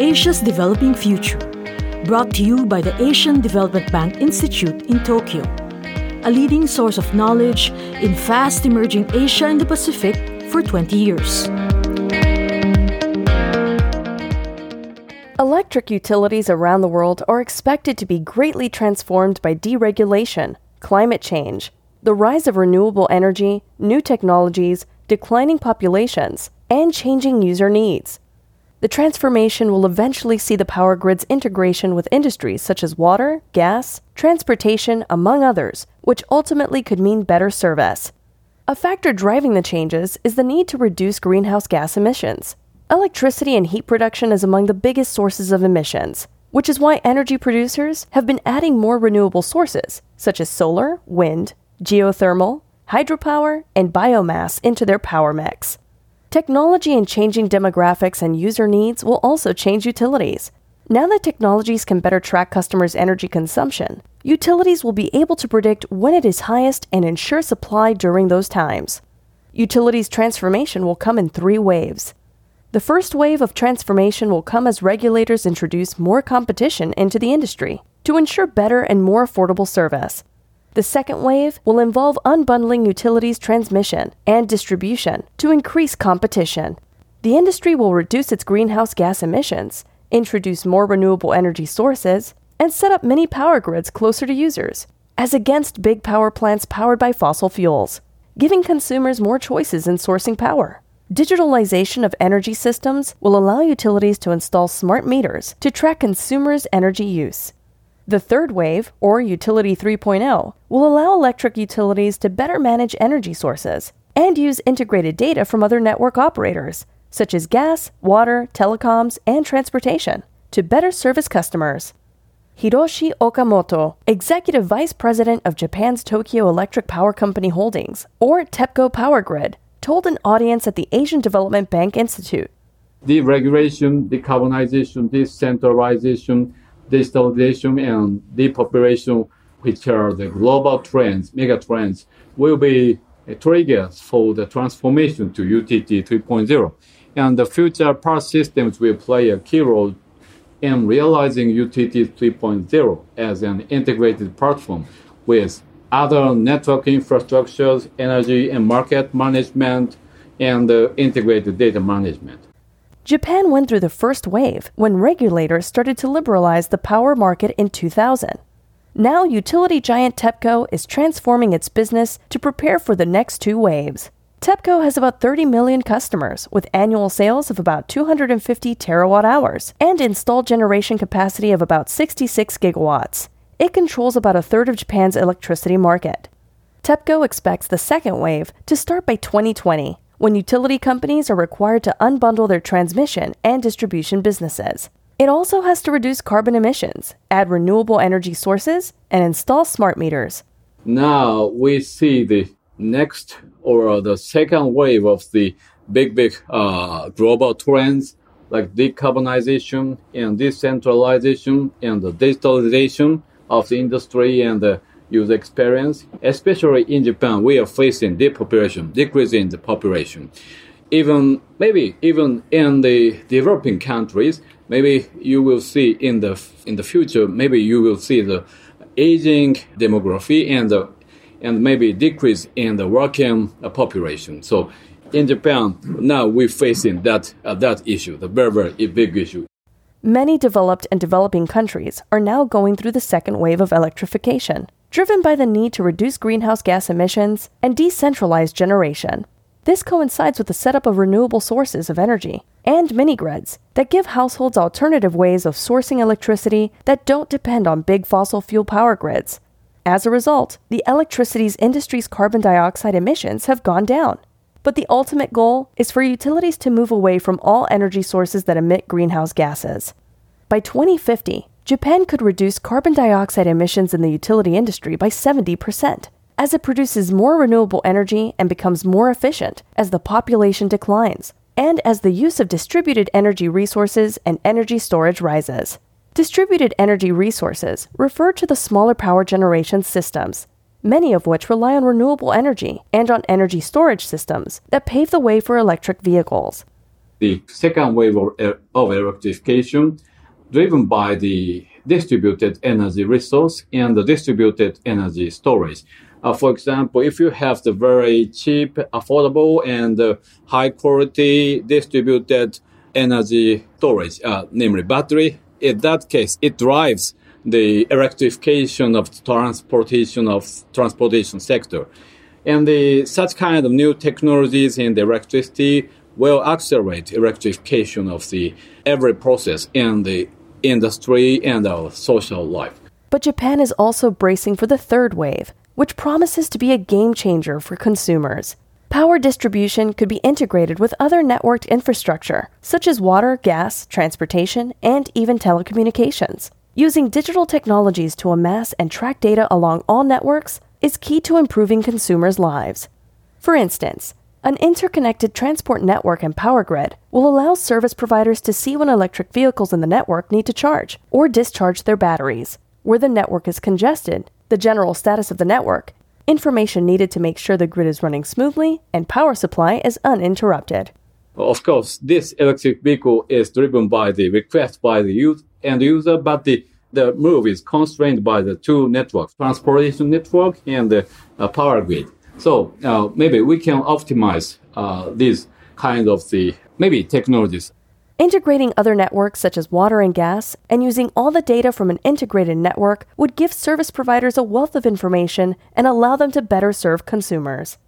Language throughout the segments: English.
Asia's Developing Future, brought to you by the Asian Development Bank Institute in Tokyo, a leading source of knowledge in fast emerging Asia and the Pacific for 20 years. Electric utilities around the world are expected to be greatly transformed by deregulation, climate change, the rise of renewable energy, new technologies, declining populations, and changing user needs. The transformation will eventually see the power grid's integration with industries such as water, gas, transportation, among others, which ultimately could mean better service. A factor driving the changes is the need to reduce greenhouse gas emissions. Electricity and heat production is among the biggest sources of emissions, which is why energy producers have been adding more renewable sources, such as solar, wind, geothermal, hydropower, and biomass into their power mix. Technology and changing demographics and user needs will also change utilities. Now that technologies can better track customers' energy consumption, utilities will be able to predict when it is highest and ensure supply during those times. Utilities transformation will come in three waves. The first wave of transformation will come as regulators introduce more competition into the industry to ensure better and more affordable service. The second wave will involve unbundling utilities transmission and distribution to increase competition. The industry will reduce its greenhouse gas emissions, introduce more renewable energy sources, and set up mini power grids closer to users, as against big power plants powered by fossil fuels, giving consumers more choices in sourcing power. Digitalization of energy systems will allow utilities to install smart meters to track consumers' energy use. The third wave, or Utility 3.0, will allow electric utilities to better manage energy sources and use integrated data from other network operators, such as gas, water, telecoms, and transportation, to better service customers. Hiroshi Okamoto, Executive Vice President of Japan's Tokyo Electric Power Company Holdings, or TEPCO Power Grid, told an audience at the Asian Development Bank Institute. Deregulation, decarbonization, decentralization, digitalization and depopulation, which are the global trends, mega trends, will be triggers for the transformation to UTT 3.0. And the future power systems will play a key role in realizing UTT 3.0 as an integrated platform with other network infrastructures, energy and market management, and uh, integrated data management. Japan went through the first wave when regulators started to liberalize the power market in 2000. Now, utility giant TEPCO is transforming its business to prepare for the next two waves. TEPCO has about 30 million customers with annual sales of about 250 terawatt hours and installed generation capacity of about 66 gigawatts. It controls about a third of Japan's electricity market. TEPCO expects the second wave to start by 2020 when utility companies are required to unbundle their transmission and distribution businesses. It also has to reduce carbon emissions, add renewable energy sources, and install smart meters. Now we see the next or the second wave of the big, big uh, global trends like decarbonization and decentralization and the digitalization of the industry and the user experience. Especially in Japan, we are facing depopulation, decrease in the population. Even maybe even in the developing countries, maybe you will see in the in the future, maybe you will see the aging demography and the, and maybe decrease in the working population. So in Japan, now we're facing that uh, that issue, the very very big issue. Many developed and developing countries are now going through the second wave of electrification driven by the need to reduce greenhouse gas emissions and decentralize generation. This coincides with the setup of renewable sources of energy and mini grids that give households alternative ways of sourcing electricity that don't depend on big fossil fuel power grids. As a result, the electricity's industry's carbon dioxide emissions have gone down. But the ultimate goal is for utilities to move away from all energy sources that emit greenhouse gases. By 2050, Japan could reduce carbon dioxide emissions in the utility industry by 70%, as it produces more renewable energy and becomes more efficient as the population declines, and as the use of distributed energy resources and energy storage rises. Distributed energy resources refer to the smaller power generation systems, many of which rely on renewable energy and on energy storage systems that pave the way for electric vehicles. the second wave of, eh, of electrification driven by the distributed energy resource and the distributed energy storage. Uh, for example, if you have the very cheap, affordable, and uh, high quality distributed energy storage, uh, namely battery, in that case, it drives the electrification of transportation of transportation sector. And the, such kind of new technologies in the electricity will accelerate electrification of the every process in the industry and our social life. But Japan is also bracing for the third wave, which promises to be a game changer for consumers. Power distribution could be integrated with other networked infrastructure, such as water, gas, transportation, and even telecommunications. Using digital technologies to amass and track data along all networks is key to improving consumers' lives. For instance, an interconnected transport network and power grid will allow service providers to see when electric vehicles in the network need to charge or discharge their batteries. Where the network is congested, the general status of the network, information needed to make sure the grid is running smoothly, and power supply is uninterrupted. Of course, this electric vehicle is driven by the request by the end user, but the, the move is constrained by the two networks, transportation network and the uh, power grid. So uh, maybe we can optimize uh, these kind of the maybe technologies Integrating other networks such as water and gas and using all the data from an integrated network would give service providers a wealth of information and allow them to better serve consumers.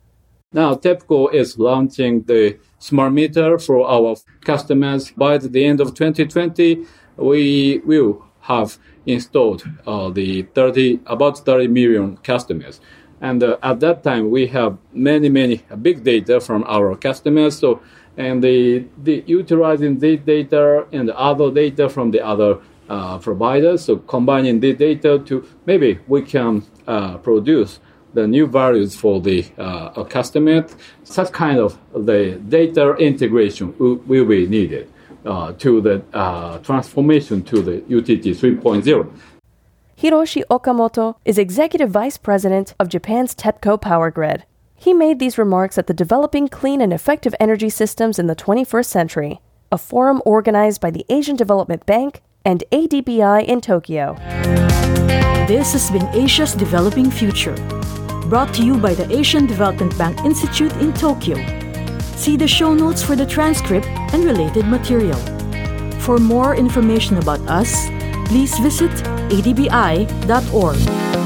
Now, TEPCO is launching the smart meter for our customers. By the end of 2020, we will have installed uh, the 30, about 30 million customers. And uh, at that time, we have many, many big data from our customers. So and the, the utilizing this data and other data from the other uh, providers. So combining this data to maybe we can uh, produce the new values for the uh, customer. Such kind of the data integration will, will be needed uh, to the uh, transformation to the UTT 3.0. Hiroshi Okamoto is Executive Vice President of Japan's TEPCO Power Grid. He made these remarks at the Developing Clean and Effective Energy Systems in the 21st Century, a forum organized by the Asian Development Bank and ADBI in Tokyo. This has been Asia's Developing Future, brought to you by the Asian Development Bank Institute in Tokyo. See the show notes for the transcript and related material. For more information about us, please visit adbi.org.